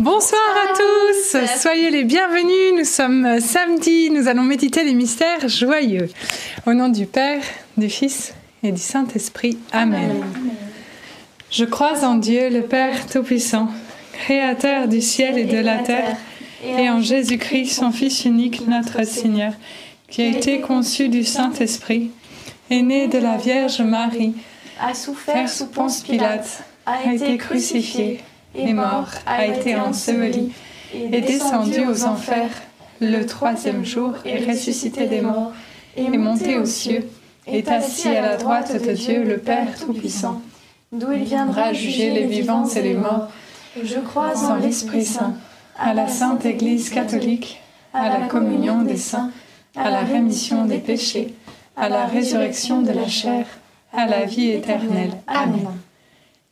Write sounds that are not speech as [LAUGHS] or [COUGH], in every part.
Bonsoir à tous, soyez les bienvenus. Nous sommes samedi, nous allons méditer les mystères joyeux. Au nom du Père, du Fils et du Saint-Esprit. Amen. Je crois en Dieu, le Père Tout-Puissant, Créateur du ciel et de la terre, et en Jésus-Christ, son Fils unique, notre Seigneur, qui a été conçu du Saint-Esprit, est né de la Vierge Marie, a souffert sous Ponce Pilate, a été crucifié est mort, a été enseveli, est descendu aux enfers, le troisième jour est ressuscité des morts, est monté aux cieux, est assis à la droite de Dieu le Père Tout-Puissant, d'où il viendra juger les vivants et les morts. Je crois en l'Esprit Saint, à la Sainte Église catholique, à la communion des saints, à la rémission des péchés, à la résurrection de la chair, à la vie éternelle. Amen.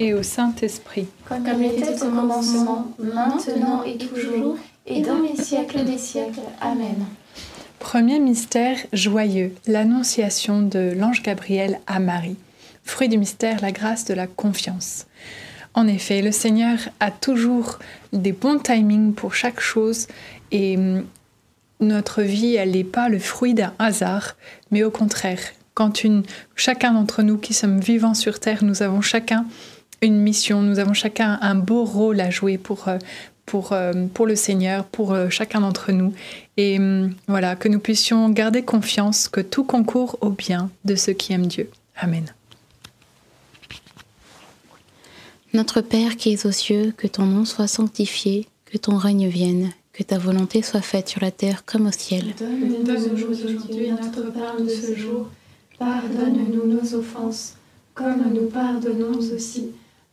et au Saint-Esprit. Comme il était au commencement, maintenant et toujours, et dans les siècles des siècles. Amen. Premier mystère joyeux, l'annonciation de l'ange Gabriel à Marie. Fruit du mystère, la grâce de la confiance. En effet, le Seigneur a toujours des bons timings pour chaque chose et hum, notre vie, elle n'est pas le fruit d'un hasard, mais au contraire, quand une, chacun d'entre nous qui sommes vivants sur Terre, nous avons chacun une mission, nous avons chacun un beau rôle à jouer pour, euh, pour, euh, pour le Seigneur, pour euh, chacun d'entre nous. Et hum, voilà, que nous puissions garder confiance que tout concourt au bien de ceux qui aiment Dieu. Amen. Notre Père qui es aux cieux, que ton nom soit sanctifié, que ton règne vienne, que ta volonté soit faite sur la terre comme au ciel. Donne-nous aujourd'hui notre pain de ce jour. Pardonne-nous nos offenses, comme nous pardonnons aussi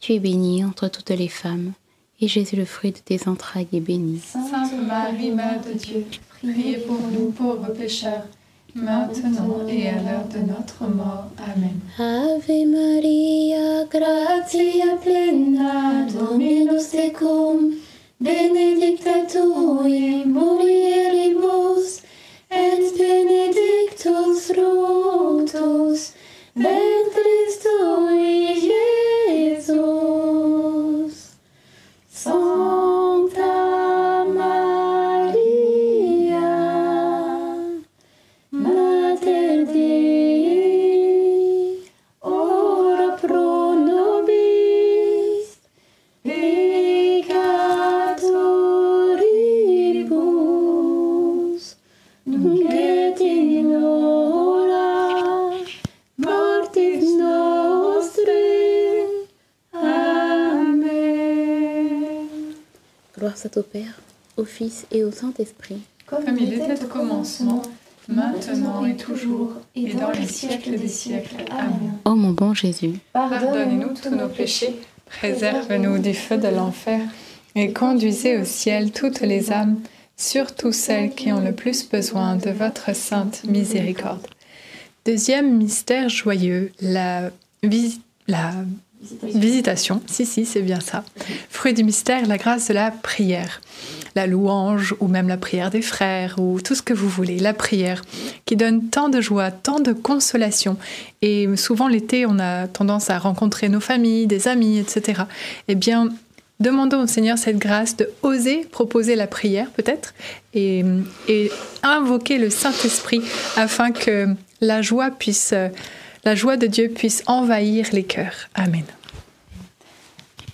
Tu es bénie entre toutes les femmes, et Jésus, le fruit de tes entrailles, est béni. Sainte Marie, Mère de Dieu, priez pour nous pauvres pécheurs, maintenant et à l'heure de notre mort. Amen. Ave Maria, gratia plena, Dominus tecum, benedicta tu in mulieribus, et benedictus fructus ventris tui, soit au Père, au Fils et au Saint-Esprit. Comme il était au commencement, maintenant et toujours, et dans les siècles des siècles. Amen. Ô mon bon Jésus, Pardonnez-nous tous nos péchés, préserve-nous du feu de l'enfer, et conduisez au ciel toutes les âmes, surtout celles qui ont le plus besoin de votre sainte miséricorde. Deuxième mystère joyeux, la, visi- la visitation. Si, si, c'est bien ça. Fruit du mystère, la grâce de la prière. La louange, ou même la prière des frères, ou tout ce que vous voulez. La prière qui donne tant de joie, tant de consolation. Et souvent l'été, on a tendance à rencontrer nos familles, des amis, etc. Eh bien, demandons au Seigneur cette grâce de oser proposer la prière, peut-être, et, et invoquer le Saint-Esprit afin que la joie puisse, la joie de Dieu puisse envahir les cœurs. Amen.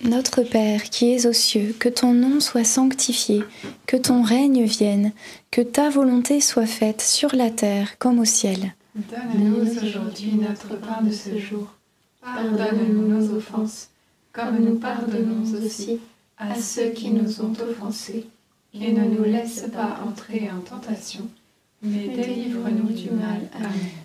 Notre Père qui es aux cieux, que ton nom soit sanctifié, que ton règne vienne, que ta volonté soit faite sur la terre comme au ciel. Donne-nous aujourd'hui notre pain de ce jour. Pardonne-nous nos offenses, comme nous pardonnons aussi à ceux qui nous ont offensés. Et ne nous laisse pas entrer en tentation, mais délivre-nous du mal. Amen.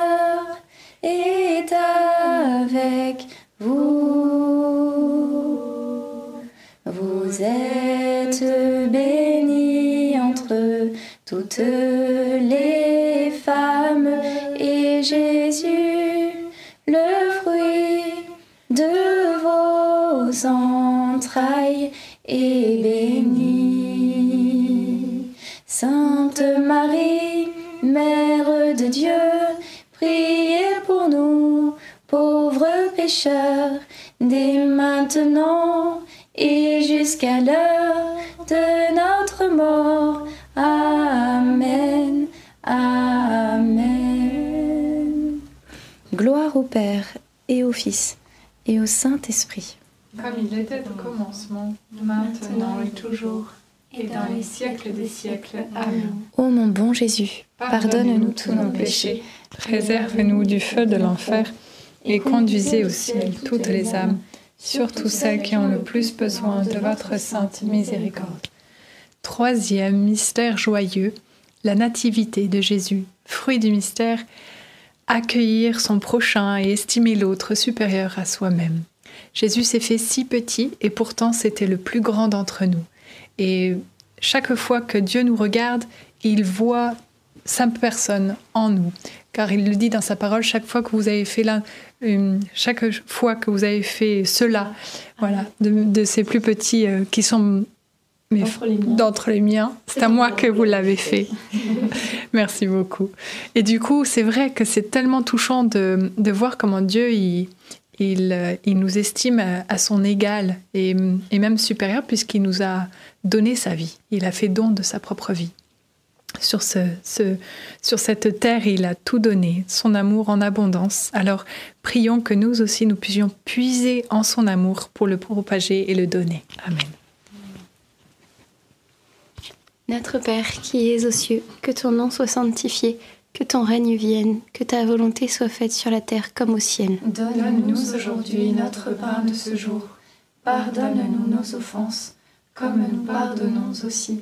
Vous êtes bénie entre toutes les femmes et Jésus, le fruit de vos entrailles est béni. Sainte Marie, Mère de Dieu, priez pour nous, pauvres pécheurs, dès maintenant jusqu'à l'heure de notre mort. Amen. Amen. Gloire au Père et au Fils et au Saint-Esprit. Comme il était au commencement, maintenant et toujours, et dans les siècles des siècles. Amen. Ô mon bon Jésus, pardonne-nous tous nos péchés, Préserve-nous du feu de l'enfer et conduisez au ciel toutes les âmes, surtout celles qui ont le plus besoin de votre sainte miséricorde. Troisième mystère joyeux, la nativité de Jésus. Fruit du mystère, accueillir son prochain et estimer l'autre supérieur à soi-même. Jésus s'est fait si petit et pourtant c'était le plus grand d'entre nous. Et chaque fois que Dieu nous regarde, il voit sa personne en nous. Car il le dit dans sa parole, chaque fois que vous avez fait là, chaque fois que vous avez fait cela, voilà, de, de ces plus petits euh, qui sont D'entre les miens. c'est à moi que vous l'avez fait. [LAUGHS] Merci beaucoup. Et du coup, c'est vrai que c'est tellement touchant de, de voir comment Dieu, il, il, euh, il nous estime à, à son égal et, et même supérieur puisqu'il nous a donné sa vie. Il a fait don de sa propre vie. Sur, ce, ce- sur cette terre, il a tout donné, son amour en abondance. Alors, prions que nous aussi, nous puissions puiser en son amour pour le propager et le donner. Amen. Notre Père qui es aux cieux, que ton nom soit sanctifié, que ton règne vienne, que ta volonté soit faite sur la terre comme au ciel. Donne-nous aujourd'hui notre pain de ce jour. Pardonne-nous nos offenses, comme nous pardonnons aussi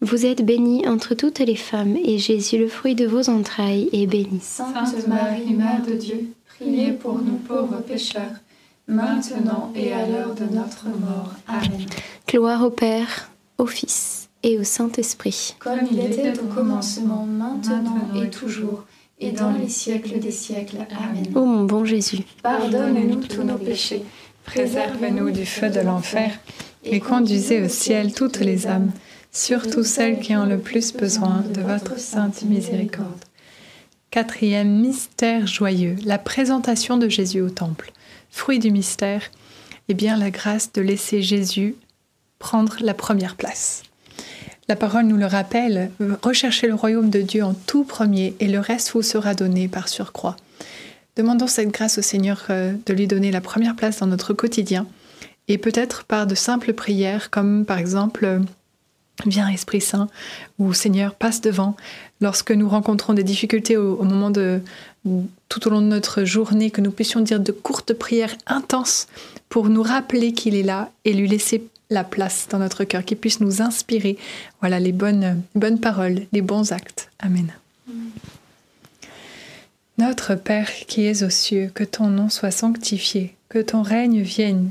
Vous êtes bénie entre toutes les femmes, et Jésus, le fruit de vos entrailles, est béni. Sainte Marie, Mère de Dieu, priez pour nous pauvres pécheurs, maintenant et à l'heure de notre mort. Amen. Gloire au Père, au Fils et au Saint-Esprit. Comme il était au commencement, maintenant et toujours, et dans les siècles des siècles. Amen. Ô mon bon Jésus, Pardonne-nous tous nos péchés, Préserve-nous du feu de l'enfer et conduisez au ciel toutes les âmes, surtout celles qui ont le plus besoin de votre sainte miséricorde. Quatrième mystère joyeux, la présentation de Jésus au temple. Fruit du mystère, eh bien la grâce de laisser Jésus prendre la première place. La parole nous le rappelle, recherchez le royaume de Dieu en tout premier et le reste vous sera donné par surcroît. Demandons cette grâce au Seigneur euh, de lui donner la première place dans notre quotidien et peut-être par de simples prières comme par exemple Viens Esprit Saint ou Seigneur passe devant lorsque nous rencontrons des difficultés au, moment de tout au long de notre journée que nous puissions dire de courtes prières intenses pour nous rappeler qu'il est là et lui laisser la place dans notre cœur, qu'il puisse nous inspirer voilà les bonnes, bonnes paroles, les bons actes. Amen. Notre Père qui es aux cieux, que ton nom soit sanctifié, que ton règne vienne,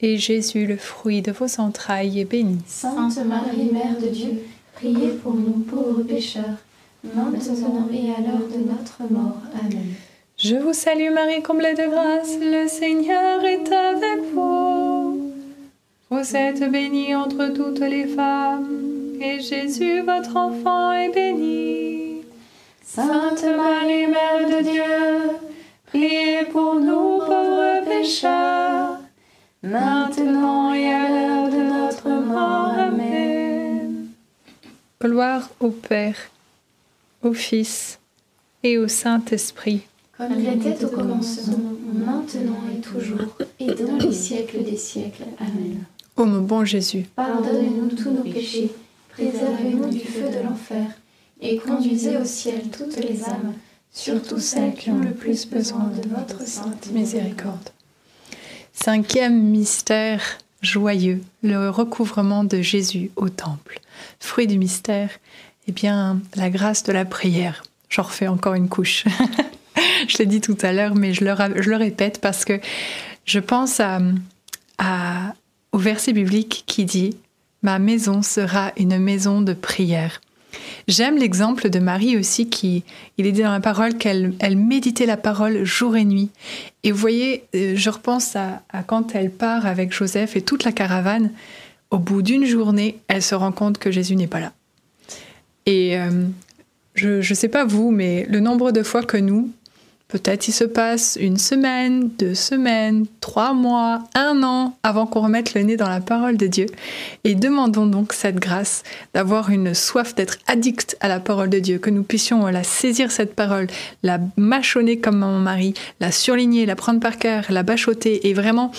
Jésus, le fruit de vos entrailles, est béni. Sainte Marie, Mère de Dieu, priez pour nous pauvres pécheurs, maintenant et à l'heure de notre mort. Amen. Je vous salue Marie, comblée de grâce, le Seigneur est avec vous. Vous êtes bénie entre toutes les femmes, et Jésus, votre enfant, est béni. Sainte Marie, Mère de Dieu, priez pour nous pauvres pécheurs, maintenant et à l'heure de notre mort. Amen. Gloire au Père, au Fils et au Saint-Esprit. Comme il était au commencement, maintenant et toujours, et dans les siècles des siècles. Amen. Ô mon bon Jésus, Pardonnez-nous tous nos péchés, préservez-nous du feu de l'enfer, et conduisez au ciel toutes les âmes, surtout celles qui ont le plus besoin de votre sainte miséricorde. Cinquième mystère joyeux, le recouvrement de Jésus au temple. Fruit du mystère, eh bien, la grâce de la prière. J'en refais encore une couche. [LAUGHS] je l'ai dit tout à l'heure, mais je le, répète parce que je pense à- au verset biblique qui dit Ma maison sera une maison de prière. J'aime l'exemple de Marie aussi qui, il est dit dans la parole qu'elle elle méditait la parole jour et nuit. Et vous voyez, euh, je repense à, à quand elle part avec Joseph et toute la caravane. Au bout d'une journée, elle se rend compte que Jésus n'est pas là. Et euh, je ne sais pas vous, mais le nombre de fois que nous, peut-être il se passe une semaine, deux semaines, trois mois, un an avant qu'on remette le nez dans la parole de Dieu. Et demandons donc cette grâce d'avoir une soif d'être addict à la parole de Dieu, que nous puissions la saisir cette parole, la mâchonner comme maman Marie, la surligner, la prendre par cœur, la bachoter et vraiment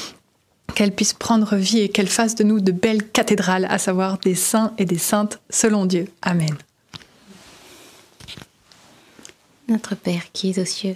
qu'elle puisse prendre vie et qu'elle fasse de nous de belles cathédrales, à savoir des saints et des saintes selon Dieu. Amen. Notre Père qui es aux cieux,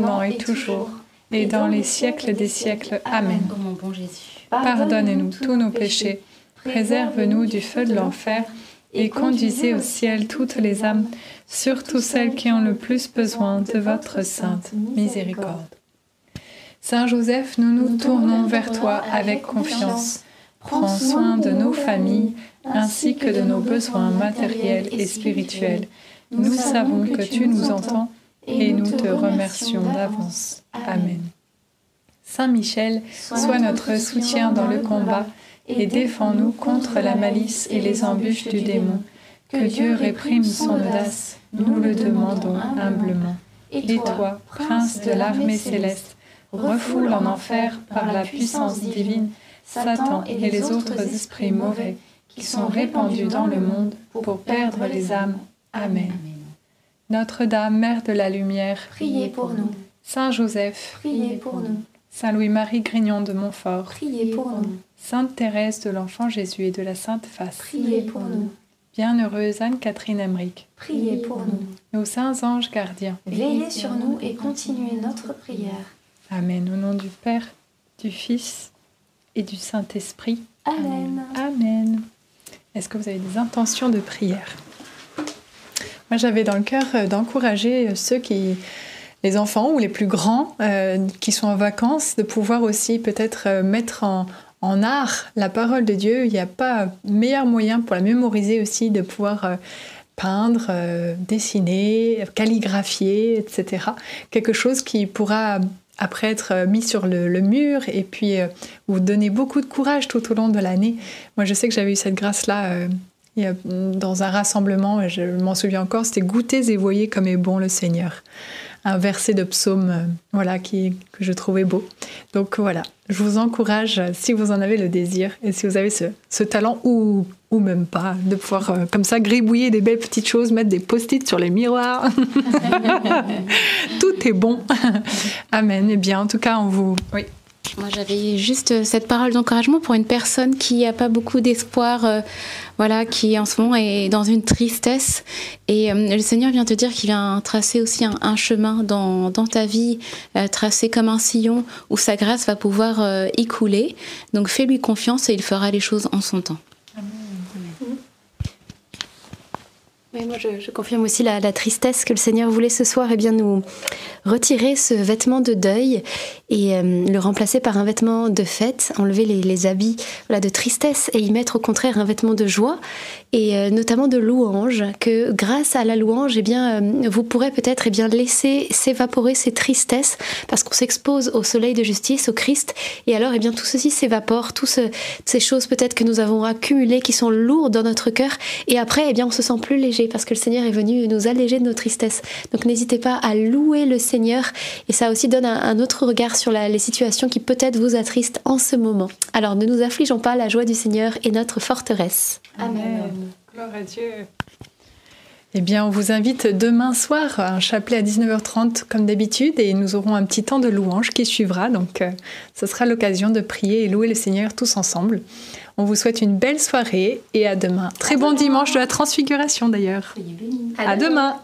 maintenant et toujours, et dans les siècles des siècles. Amen. Ô mon bon Jésus, Pardonne-nous tous nos péchés, préserve-nous du feu de l'enfer, et conduisez au ciel toutes les âmes, surtout celles qui ont le plus besoin de votre sainte miséricorde. Saint Joseph, nous nous tournons vers toi avec confiance. Prends soin de nos familles ainsi que de nos besoins matériels et spirituels. Nous savons que tu nous entends et nous te remercions d'avance. Amen. Saint Michel, sois notre soutien dans le combat et défends-nous contre la malice et les embûches du démon. Que Dieu réprime son audace, nous le demandons humblement. Et toi, prince de l'armée céleste, refoule en enfer par la puissance divine Satan et les autres esprits mauvais qui sont répandus dans le monde pour perdre les âmes. Amen. Notre-Dame, Mère de la Lumière, Priez pour nous. Saint Joseph, Priez pour nous. Saint Louis-Marie Grignon de Montfort, Priez pour nous. Sainte Thérèse de l'Enfant Jésus et de la Sainte Face, Priez pour nous. Bienheureuse Anne-Catherine Emmerich, Priez pour nous. nos saints anges gardiens. Veillez sur nous et continuez notre prière. Amen. Au nom du Père, du Fils et du Saint-Esprit. Amen. Amen. Est-ce que vous avez des intentions de prière? J'avais dans le cœur euh, d'encourager euh, ceux qui, les enfants ou les plus grands euh, qui sont en vacances, de pouvoir aussi peut-être mettre en, art la parole de Dieu. Il n'y a pas meilleur moyen pour la mémoriser aussi de pouvoir peindre, dessiner, calligraphier, etc. Quelque chose qui pourra après être mis sur le, mur et puis vous donner beaucoup de courage tout au long de l'année. Moi, je sais que j'avais eu cette grâce-là a- dans un rassemblement, je m'en souviens encore, c'était goûtez et voyez comme est bon le Seigneur. Un verset de psaume euh, voilà, qui, que je trouvais beau. Donc voilà, je vous encourage, euh, si vous en avez le désir et si vous avez ce, ce talent ou, ou même pas, de pouvoir euh, comme ça gribouiller des belles petites choses, mettre des post-it sur les miroirs. [LAUGHS] Tout est bon. [LAUGHS] Amen. Eh bien, en tout cas, on vous. Oui. Moi, j'avais juste euh, cette parole d'encouragement pour une personne qui n'a pas beaucoup d'espoir, euh, voilà, qui en ce moment est dans une tristesse. Et euh, le Seigneur vient te dire qu'il vient tracer aussi un, chemin dans, dans ta vie, euh, tracer comme un sillon où sa grâce va pouvoir euh, y couler. Donc fais-lui confiance et il fera les choses en son temps. Oui, moi je, confirme aussi la, tristesse que le Seigneur voulait ce soir et bien nous retirer ce vêtement de deuil et euh, le remplacer par un vêtement de fête, enlever les, habits de tristesse et y mettre au contraire un vêtement de joie et euh, notamment de louange, que grâce à la louange, eh bien, euh, vous pourrez peut-être eh bien, laisser s'évaporer ces tristesses parce qu'on s'expose au soleil de justice, au Christ, et alors eh bien, tout ceci s'évapore, toutes ce, ces choses peut-être que nous avons accumulées qui sont lourdes dans notre cœur, et après eh bien, on se sent plus léger parce que le Seigneur est venu nous alléger de nos tristesses. Donc n'hésitez pas à louer le Seigneur, et ça aussi donne un, un autre regard sur la- les situations qui peut-être vous attristent en ce moment. Alors ne nous affligeons pas, la joie du Seigneur est notre forteresse. Amen. Gloire à Dieu. Eh bien, on vous invite demain soir à un chapelet à 19h30 comme d'habitude et nous aurons un petit temps de louange qui suivra. Donc, euh, ce sera l'occasion de prier et louer le Seigneur tous ensemble. On vous souhaite une belle soirée et à demain. Très bon dimanche de la transfiguration d'ailleurs. Soyez bénis. À demain.